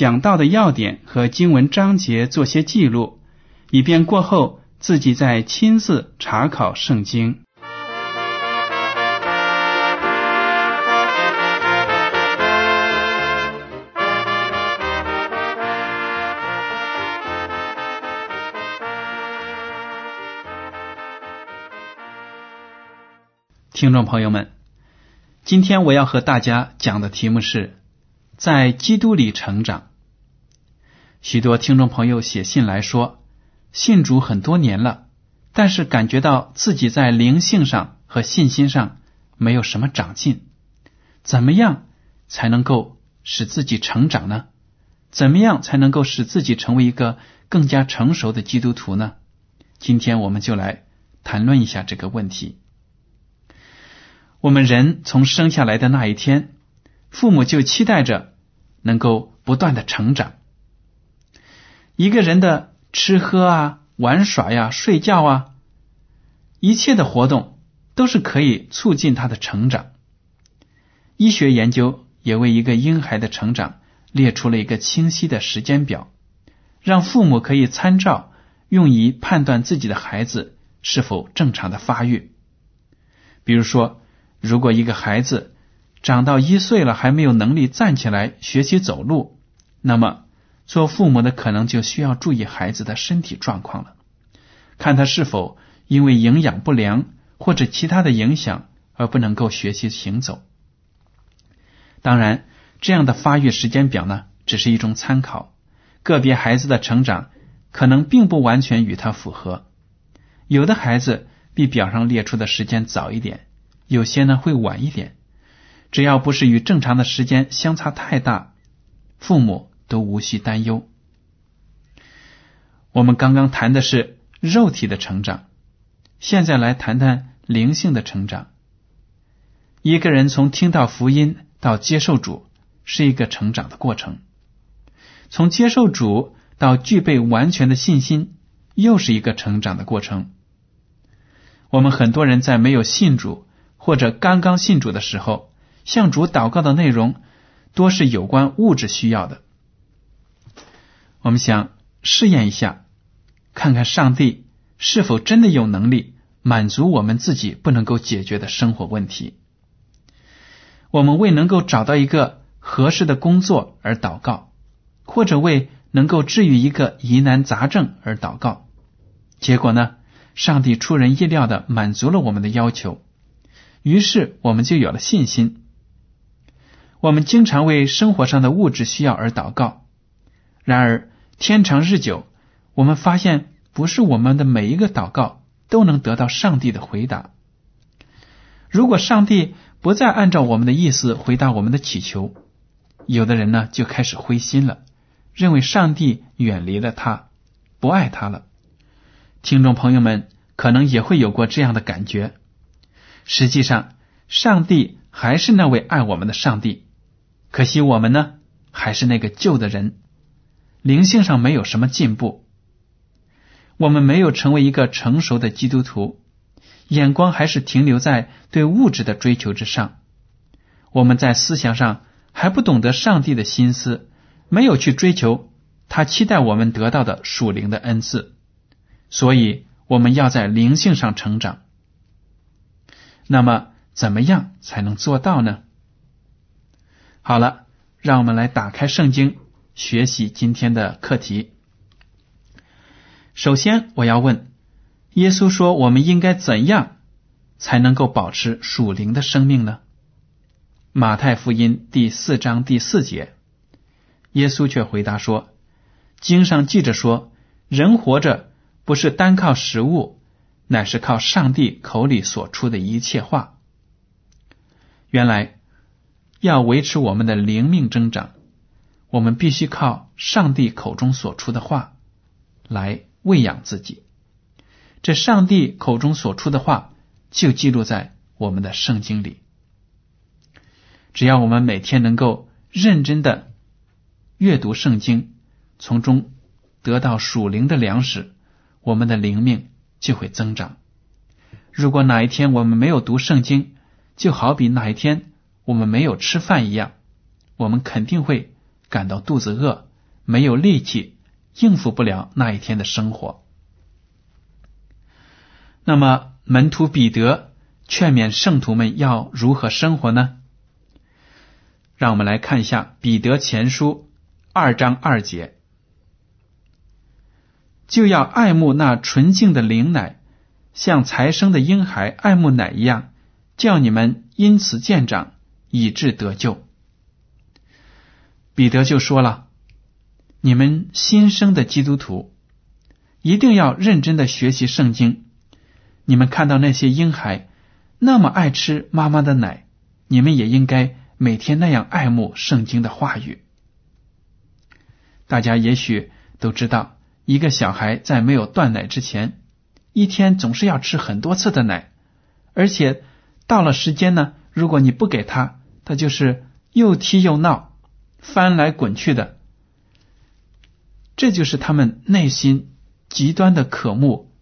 讲到的要点和经文章节做些记录，以便过后自己再亲自查考圣经。听众朋友们，今天我要和大家讲的题目是在基督里成长。许多听众朋友写信来说，信主很多年了，但是感觉到自己在灵性上和信心上没有什么长进。怎么样才能够使自己成长呢？怎么样才能够使自己成为一个更加成熟的基督徒呢？今天我们就来谈论一下这个问题。我们人从生下来的那一天，父母就期待着能够不断的成长。一个人的吃喝啊、玩耍呀、睡觉啊，一切的活动都是可以促进他的成长。医学研究也为一个婴孩的成长列出了一个清晰的时间表，让父母可以参照，用以判断自己的孩子是否正常的发育。比如说。如果一个孩子长到一岁了还没有能力站起来学习走路，那么做父母的可能就需要注意孩子的身体状况了，看他是否因为营养不良或者其他的影响而不能够学习行走。当然，这样的发育时间表呢，只是一种参考，个别孩子的成长可能并不完全与他符合，有的孩子比表上列出的时间早一点。有些呢会晚一点，只要不是与正常的时间相差太大，父母都无需担忧。我们刚刚谈的是肉体的成长，现在来谈谈灵性的成长。一个人从听到福音到接受主，是一个成长的过程；从接受主到具备完全的信心，又是一个成长的过程。我们很多人在没有信主。或者刚刚信主的时候，向主祷告的内容多是有关物质需要的。我们想试验一下，看看上帝是否真的有能力满足我们自己不能够解决的生活问题。我们为能够找到一个合适的工作而祷告，或者为能够治愈一个疑难杂症而祷告，结果呢，上帝出人意料的满足了我们的要求。于是我们就有了信心。我们经常为生活上的物质需要而祷告，然而天长日久，我们发现不是我们的每一个祷告都能得到上帝的回答。如果上帝不再按照我们的意思回答我们的祈求，有的人呢就开始灰心了，认为上帝远离了他，不爱他了。听众朋友们可能也会有过这样的感觉。实际上，上帝还是那位爱我们的上帝。可惜我们呢，还是那个旧的人，灵性上没有什么进步。我们没有成为一个成熟的基督徒，眼光还是停留在对物质的追求之上。我们在思想上还不懂得上帝的心思，没有去追求他期待我们得到的属灵的恩赐。所以，我们要在灵性上成长。那么，怎么样才能做到呢？好了，让我们来打开圣经，学习今天的课题。首先，我要问：耶稣说，我们应该怎样才能够保持属灵的生命呢？马太福音第四章第四节，耶稣却回答说：“经上记着说，人活着不是单靠食物，乃是靠上帝口里所出的一切话。”原来，要维持我们的灵命增长，我们必须靠上帝口中所出的话来喂养自己。这上帝口中所出的话，就记录在我们的圣经里。只要我们每天能够认真的阅读圣经，从中得到属灵的粮食，我们的灵命就会增长。如果哪一天我们没有读圣经，就好比哪一天我们没有吃饭一样，我们肯定会感到肚子饿，没有力气应付不了那一天的生活。那么，门徒彼得劝勉圣徒们要如何生活呢？让我们来看一下《彼得前书》二章二节，就要爱慕那纯净的灵奶，像才生的婴孩爱慕奶一样，叫你们因此见长，以致得救。彼得就说了：“你们新生的基督徒，一定要认真的学习圣经。你们看到那些婴孩那么爱吃妈妈的奶，你们也应该。”每天那样爱慕圣经的话语，大家也许都知道，一个小孩在没有断奶之前，一天总是要吃很多次的奶，而且到了时间呢，如果你不给他，他就是又踢又闹，翻来滚去的。这就是他们内心极端的渴慕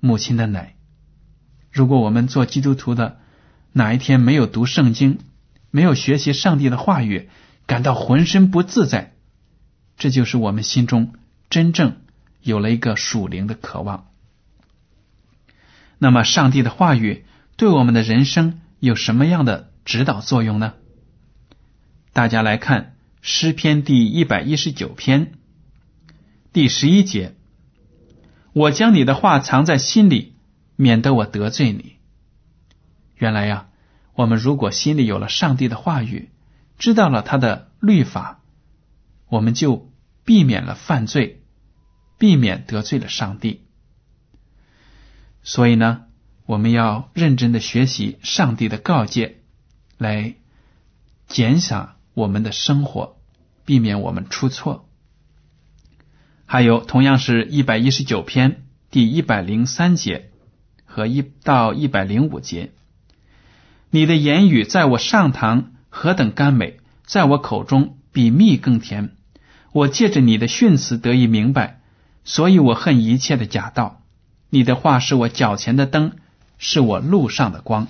母亲的奶。如果我们做基督徒的哪一天没有读圣经，没有学习上帝的话语，感到浑身不自在，这就是我们心中真正有了一个属灵的渴望。那么，上帝的话语对我们的人生有什么样的指导作用呢？大家来看诗篇第一百一十九篇第十一节：“我将你的话藏在心里，免得我得罪你。”原来呀。我们如果心里有了上帝的话语，知道了他的律法，我们就避免了犯罪，避免得罪了上帝。所以呢，我们要认真的学习上帝的告诫，来减少我们的生活，避免我们出错。还有，同样是一百一十九篇第一百零三节和一到一百零五节。你的言语在我上堂何等甘美，在我口中比蜜更甜。我借着你的训词得以明白，所以我恨一切的假道。你的话是我脚前的灯，是我路上的光。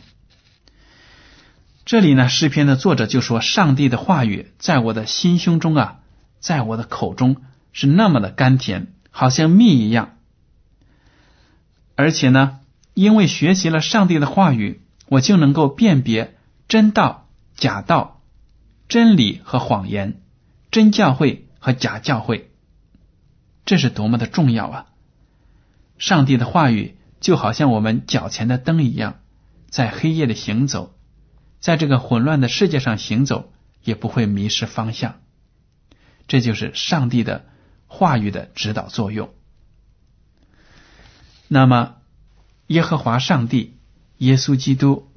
这里呢，诗篇的作者就说：上帝的话语在我的心胸中啊，在我的口中是那么的甘甜，好像蜜一样。而且呢，因为学习了上帝的话语。我就能够辨别真道、假道、真理和谎言、真教会和假教会，这是多么的重要啊！上帝的话语就好像我们脚前的灯一样，在黑夜里行走，在这个混乱的世界上行走，也不会迷失方向。这就是上帝的话语的指导作用。那么，耶和华上帝。耶稣基督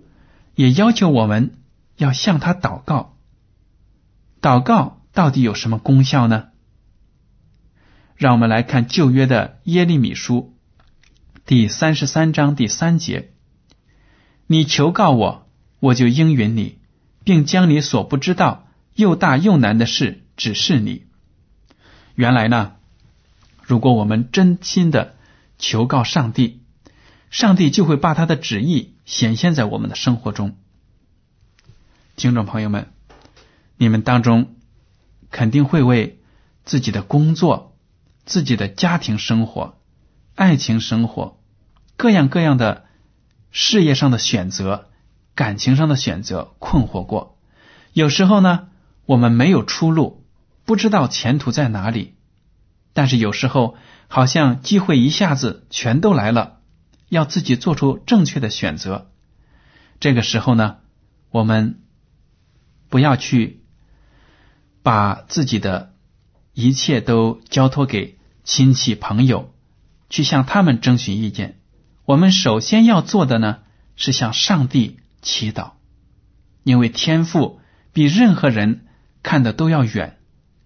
也要求我们要向他祷告。祷告到底有什么功效呢？让我们来看旧约的耶利米书第三十三章第三节：“你求告我，我就应允你，并将你所不知道又大又难的事指示你。”原来呢，如果我们真心的求告上帝，上帝就会把他的旨意。显现在我们的生活中，听众朋友们，你们当中肯定会为自己的工作、自己的家庭生活、爱情生活、各样各样的事业上的选择、感情上的选择困惑过。有时候呢，我们没有出路，不知道前途在哪里。但是有时候好像机会一下子全都来了，要自己做出正确的选择。这个时候呢，我们不要去把自己的一切都交托给亲戚朋友，去向他们征询意见。我们首先要做的呢，是向上帝祈祷，因为天赋比任何人看的都要远，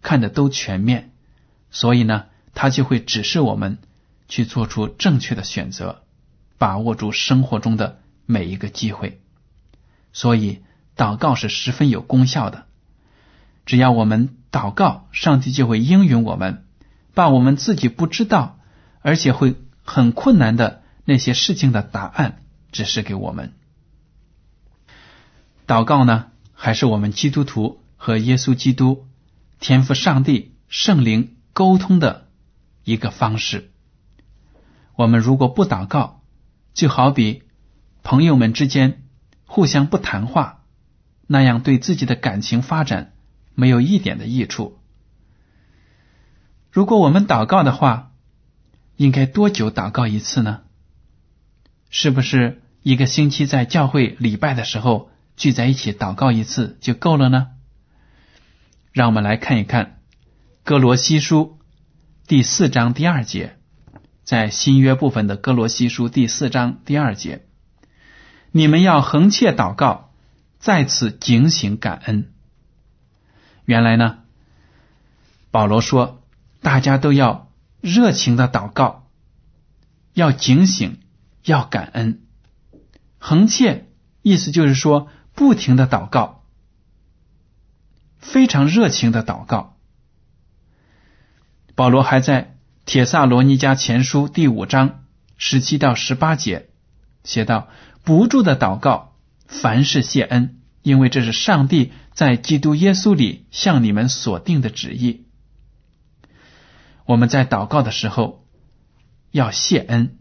看的都全面。所以呢，他就会指示我们去做出正确的选择，把握住生活中的每一个机会。所以，祷告是十分有功效的。只要我们祷告，上帝就会应允我们，把我们自己不知道而且会很困难的那些事情的答案指示给我们。祷告呢，还是我们基督徒和耶稣基督、天赋上帝、圣灵。沟通的一个方式。我们如果不祷告，就好比朋友们之间互相不谈话，那样对自己的感情发展没有一点的益处。如果我们祷告的话，应该多久祷告一次呢？是不是一个星期在教会礼拜的时候聚在一起祷告一次就够了呢？让我们来看一看。哥罗西书第四章第二节，在新约部分的哥罗西书第四章第二节，你们要横切祷告，在此警醒感恩。原来呢，保罗说，大家都要热情的祷告，要警醒，要感恩。横切意思就是说，不停的祷告，非常热情的祷告。保罗还在《铁萨罗尼迦前书》第五章十七到十八节写道：“不住的祷告，凡事谢恩，因为这是上帝在基督耶稣里向你们所定的旨意。”我们在祷告的时候要谢恩。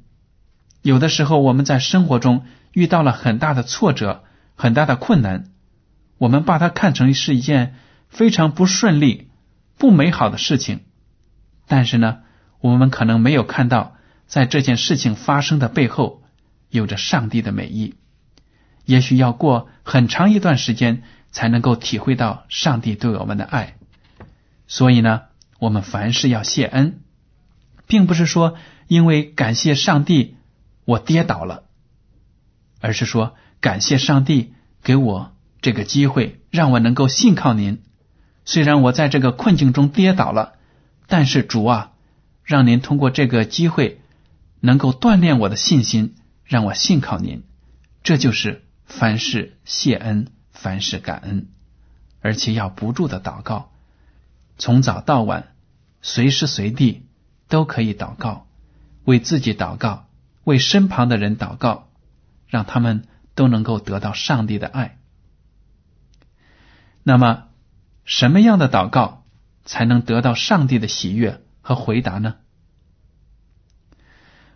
有的时候我们在生活中遇到了很大的挫折、很大的困难，我们把它看成是一件非常不顺利、不美好的事情。但是呢，我们可能没有看到，在这件事情发生的背后，有着上帝的美意。也许要过很长一段时间，才能够体会到上帝对我们的爱。所以呢，我们凡事要谢恩，并不是说因为感谢上帝我跌倒了，而是说感谢上帝给我这个机会，让我能够信靠您。虽然我在这个困境中跌倒了。但是主啊，让您通过这个机会，能够锻炼我的信心，让我信靠您。这就是凡事谢恩，凡事感恩，而且要不住的祷告，从早到晚，随时随地都可以祷告，为自己祷告，为身旁的人祷告，让他们都能够得到上帝的爱。那么，什么样的祷告？才能得到上帝的喜悦和回答呢？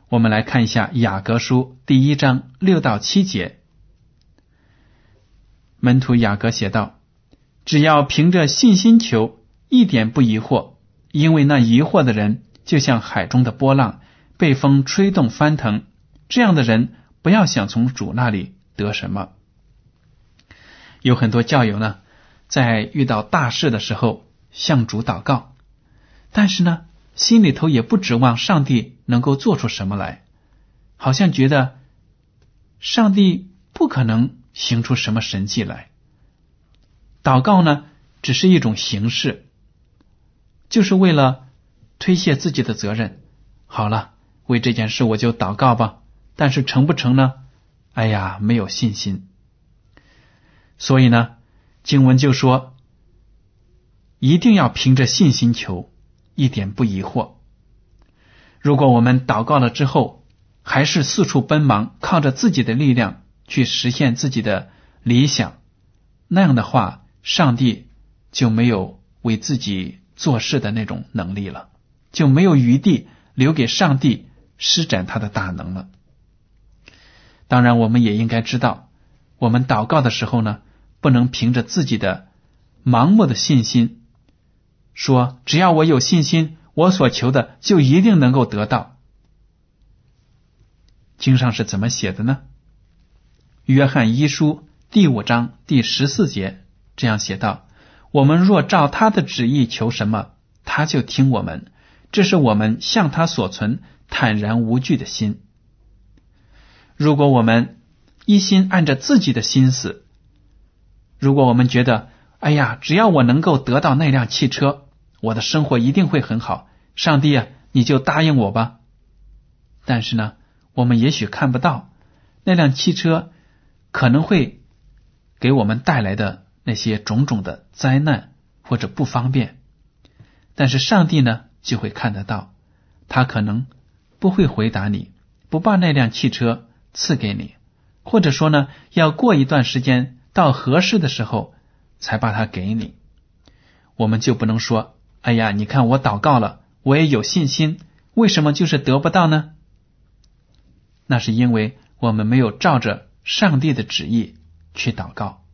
我们来看一下雅各书第一章六到七节，门徒雅各写道：“只要凭着信心求，一点不疑惑，因为那疑惑的人就像海中的波浪，被风吹动翻腾。这样的人不要想从主那里得什么。”有很多教友呢，在遇到大事的时候。向主祷告，但是呢，心里头也不指望上帝能够做出什么来，好像觉得上帝不可能行出什么神迹来。祷告呢，只是一种形式，就是为了推卸自己的责任。好了，为这件事我就祷告吧，但是成不成呢？哎呀，没有信心。所以呢，经文就说。一定要凭着信心求，一点不疑惑。如果我们祷告了之后，还是四处奔忙，靠着自己的力量去实现自己的理想，那样的话，上帝就没有为自己做事的那种能力了，就没有余地留给上帝施展他的大能了。当然，我们也应该知道，我们祷告的时候呢，不能凭着自己的盲目的信心。说只要我有信心，我所求的就一定能够得到。经上是怎么写的呢？约翰一书第五章第十四节这样写道：“我们若照他的旨意求什么，他就听我们。这是我们向他所存坦然无惧的心。如果我们一心按着自己的心思，如果我们觉得，哎呀，只要我能够得到那辆汽车，我的生活一定会很好。上帝啊，你就答应我吧。但是呢，我们也许看不到那辆汽车可能会给我们带来的那些种种的灾难或者不方便。但是上帝呢，就会看得到，他可能不会回答你，不把那辆汽车赐给你，或者说呢，要过一段时间到合适的时候。才把它给你，我们就不能说：“哎呀，你看我祷告了，我也有信心，为什么就是得不到呢？”那是因为我们没有照着上帝的旨意去祷告。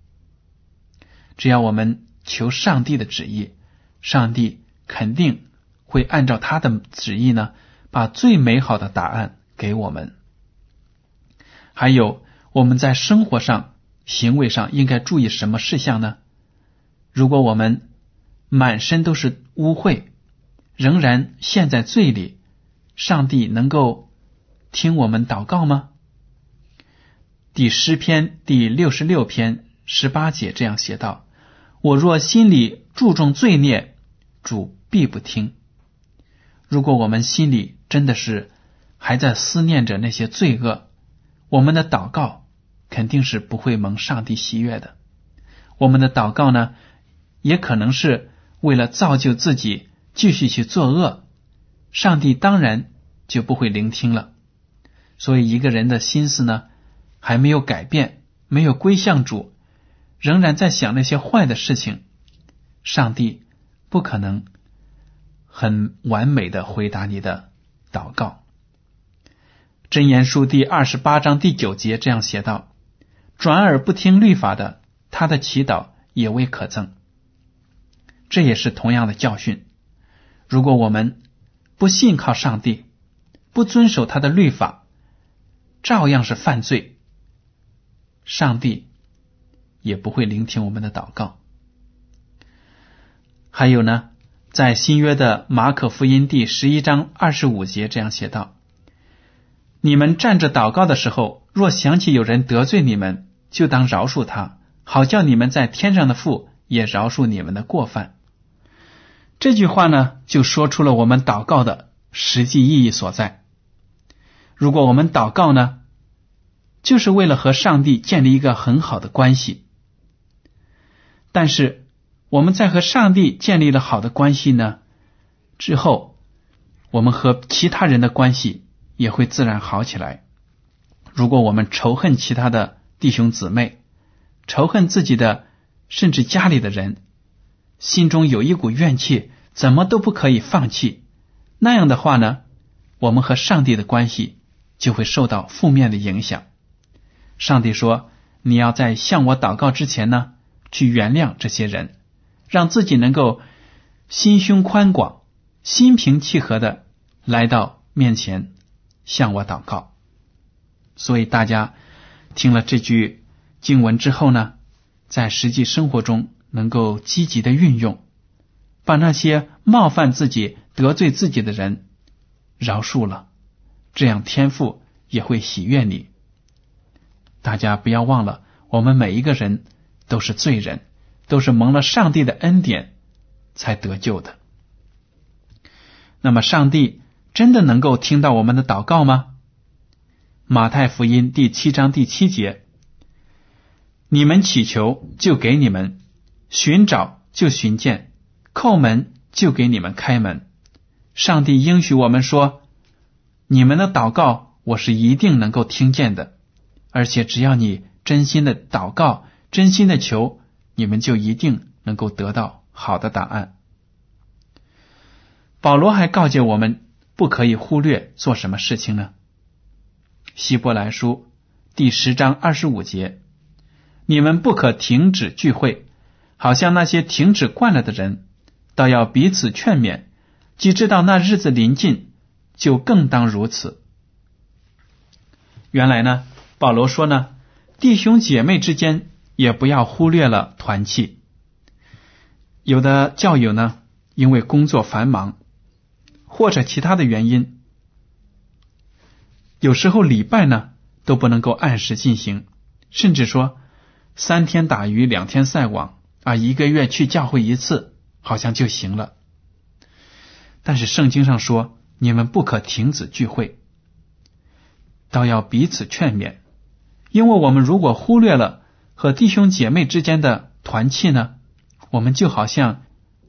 只要我们求上帝的旨意，上帝肯定会按照他的旨意呢，把最美好的答案给我们。还有我们在生活上、行为上应该注意什么事项呢？如果我们满身都是污秽，仍然陷在罪里，上帝能够听我们祷告吗？第诗篇第六十六篇十八节这样写道：“我若心里注重罪孽，主必不听。”如果我们心里真的是还在思念着那些罪恶，我们的祷告肯定是不会蒙上帝喜悦的。我们的祷告呢？也可能是为了造就自己继续去作恶，上帝当然就不会聆听了。所以一个人的心思呢还没有改变，没有归向主，仍然在想那些坏的事情，上帝不可能很完美的回答你的祷告。箴言书第二十八章第九节这样写道：“转而不听律法的，他的祈祷也未可憎。”这也是同样的教训。如果我们不信靠上帝，不遵守他的律法，照样是犯罪。上帝也不会聆听我们的祷告。还有呢，在新约的马可福音第十一章二十五节这样写道：“你们站着祷告的时候，若想起有人得罪你们，就当饶恕他，好叫你们在天上的父也饶恕你们的过犯。”这句话呢，就说出了我们祷告的实际意义所在。如果我们祷告呢，就是为了和上帝建立一个很好的关系，但是我们在和上帝建立了好的关系呢之后，我们和其他人的关系也会自然好起来。如果我们仇恨其他的弟兄姊妹，仇恨自己的，甚至家里的人。心中有一股怨气，怎么都不可以放弃。那样的话呢，我们和上帝的关系就会受到负面的影响。上帝说：“你要在向我祷告之前呢，去原谅这些人，让自己能够心胸宽广、心平气和的来到面前向我祷告。”所以大家听了这句经文之后呢，在实际生活中。能够积极的运用，把那些冒犯自己、得罪自己的人饶恕了，这样天父也会喜悦你。大家不要忘了，我们每一个人都是罪人，都是蒙了上帝的恩典才得救的。那么，上帝真的能够听到我们的祷告吗？马太福音第七章第七节：“你们祈求，就给你们。”寻找就寻见，叩门就给你们开门。上帝应许我们说：“你们的祷告，我是一定能够听见的。而且只要你真心的祷告，真心的求，你们就一定能够得到好的答案。”保罗还告诫我们，不可以忽略做什么事情呢？希伯来书第十章二十五节：“你们不可停止聚会。”好像那些停止惯了的人，倒要彼此劝勉。即知道那日子临近，就更当如此。原来呢，保罗说呢，弟兄姐妹之间也不要忽略了团契。有的教友呢，因为工作繁忙或者其他的原因，有时候礼拜呢都不能够按时进行，甚至说三天打鱼两天晒网啊，一个月去教会一次好像就行了。但是圣经上说，你们不可停止聚会，倒要彼此劝勉，因为我们如果忽略了和弟兄姐妹之间的团契呢，我们就好像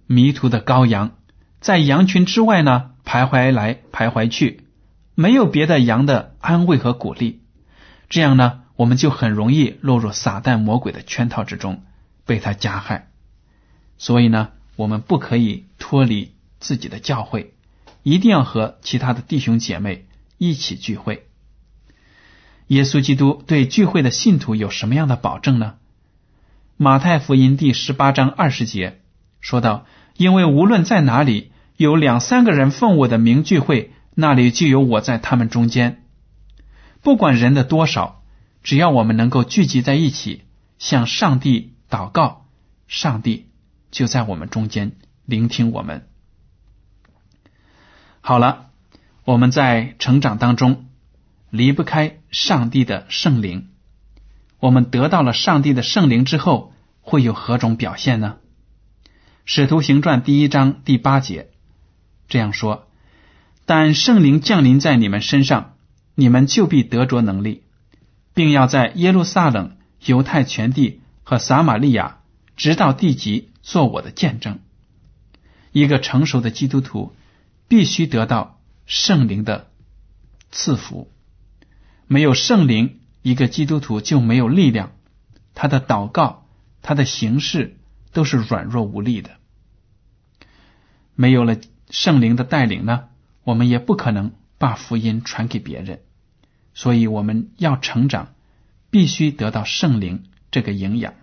迷途的羔羊，在羊群之外呢徘徊来徘徊去，没有别的羊的安慰和鼓励，这样呢，我们就很容易落入撒旦魔鬼的圈套之中，被他加害。所以呢，我们不可以脱离。自己的教会一定要和其他的弟兄姐妹一起聚会。耶稣基督对聚会的信徒有什么样的保证呢？马太福音第十八章二十节说道：“因为无论在哪里有两三个人奉我的名聚会，那里就有我在他们中间。不管人的多少，只要我们能够聚集在一起，向上帝祷告，上帝就在我们中间聆听我们。”好了，我们在成长当中离不开上帝的圣灵。我们得到了上帝的圣灵之后，会有何种表现呢？使徒行传第一章第八节这样说：“但圣灵降临在你们身上，你们就必得着能力，并要在耶路撒冷、犹太全地和撒玛利亚，直到地极，做我的见证。”一个成熟的基督徒。必须得到圣灵的赐福，没有圣灵，一个基督徒就没有力量，他的祷告、他的形式都是软弱无力的。没有了圣灵的带领呢，我们也不可能把福音传给别人。所以我们要成长，必须得到圣灵这个营养。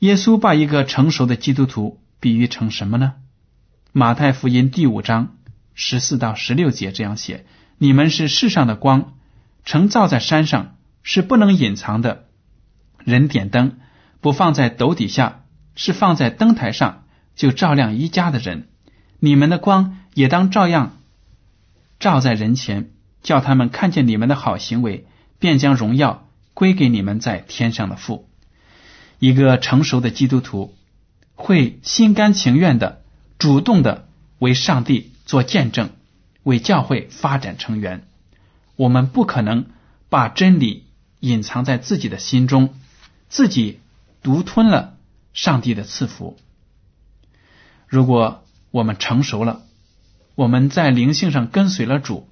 耶稣把一个成熟的基督徒比喻成什么呢？马太福音第五章十四到十六节这样写：“你们是世上的光，城照在山上是不能隐藏的。人点灯不放在斗底下，是放在灯台上，就照亮一家的人。你们的光也当照样照在人前，叫他们看见你们的好行为，便将荣耀归给你们在天上的父。一个成熟的基督徒会心甘情愿的。”主动的为上帝做见证，为教会发展成员。我们不可能把真理隐藏在自己的心中，自己独吞了上帝的赐福。如果我们成熟了，我们在灵性上跟随了主，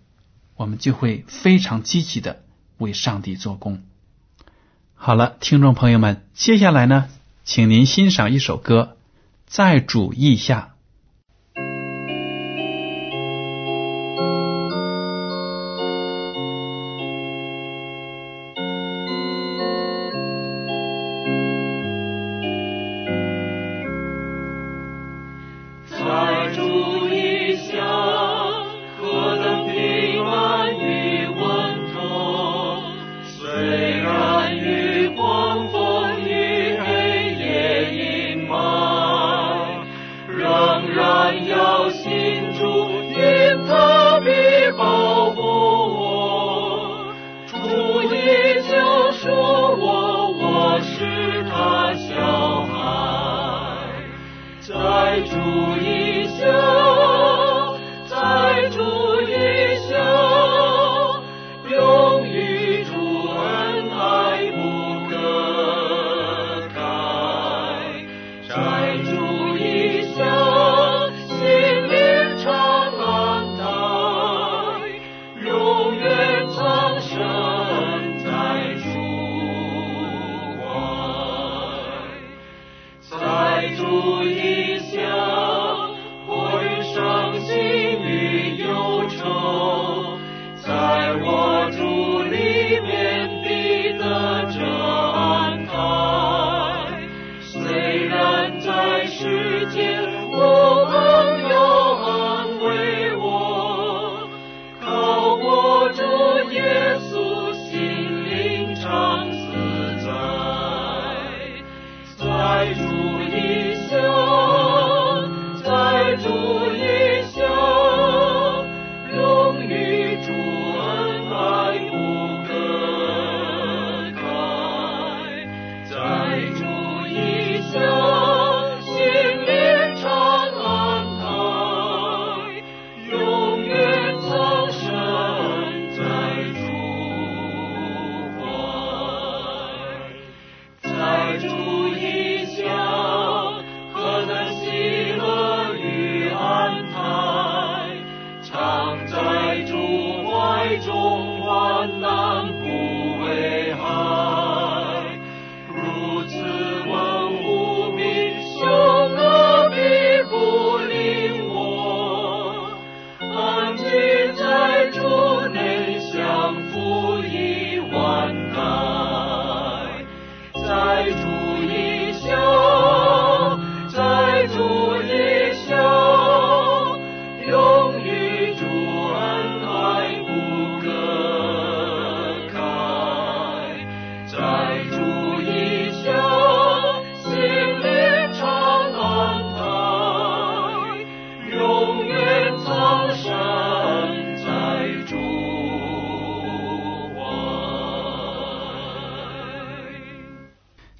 我们就会非常积极的为上帝做工。好了，听众朋友们，接下来呢，请您欣赏一首歌，在主意下。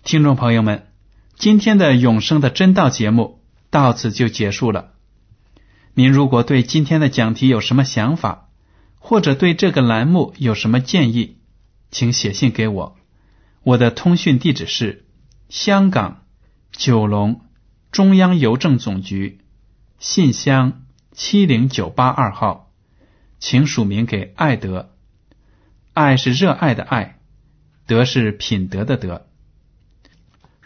听众朋友们，今天的永生的真道节目到此就结束了。您如果对今天的讲题有什么想法，或者对这个栏目有什么建议，请写信给我。我的通讯地址是香港九龙中央邮政总局信箱七零九八二号，请署名给爱德。爱是热爱的爱，德是品德的德。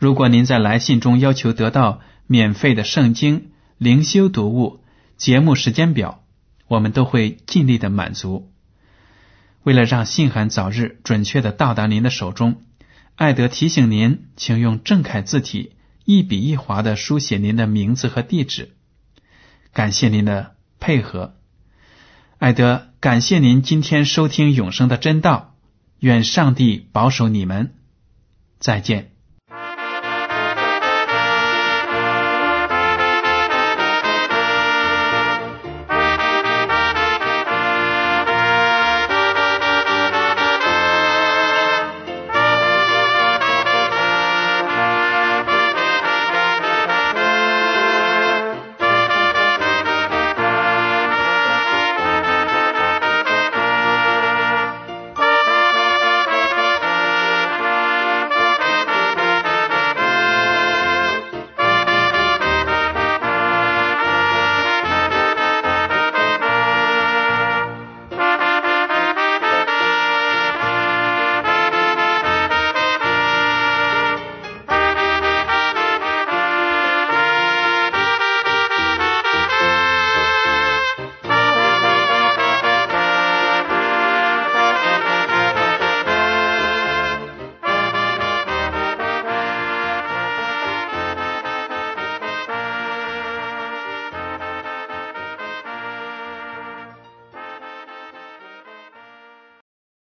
如果您在来信中要求得到免费的圣经灵修读物、节目时间表，我们都会尽力的满足。为了让信函早日准确的到达您的手中，艾德提醒您，请用正楷字体一笔一划的书写您的名字和地址。感谢您的配合，艾德，感谢您今天收听永生的真道，愿上帝保守你们，再见。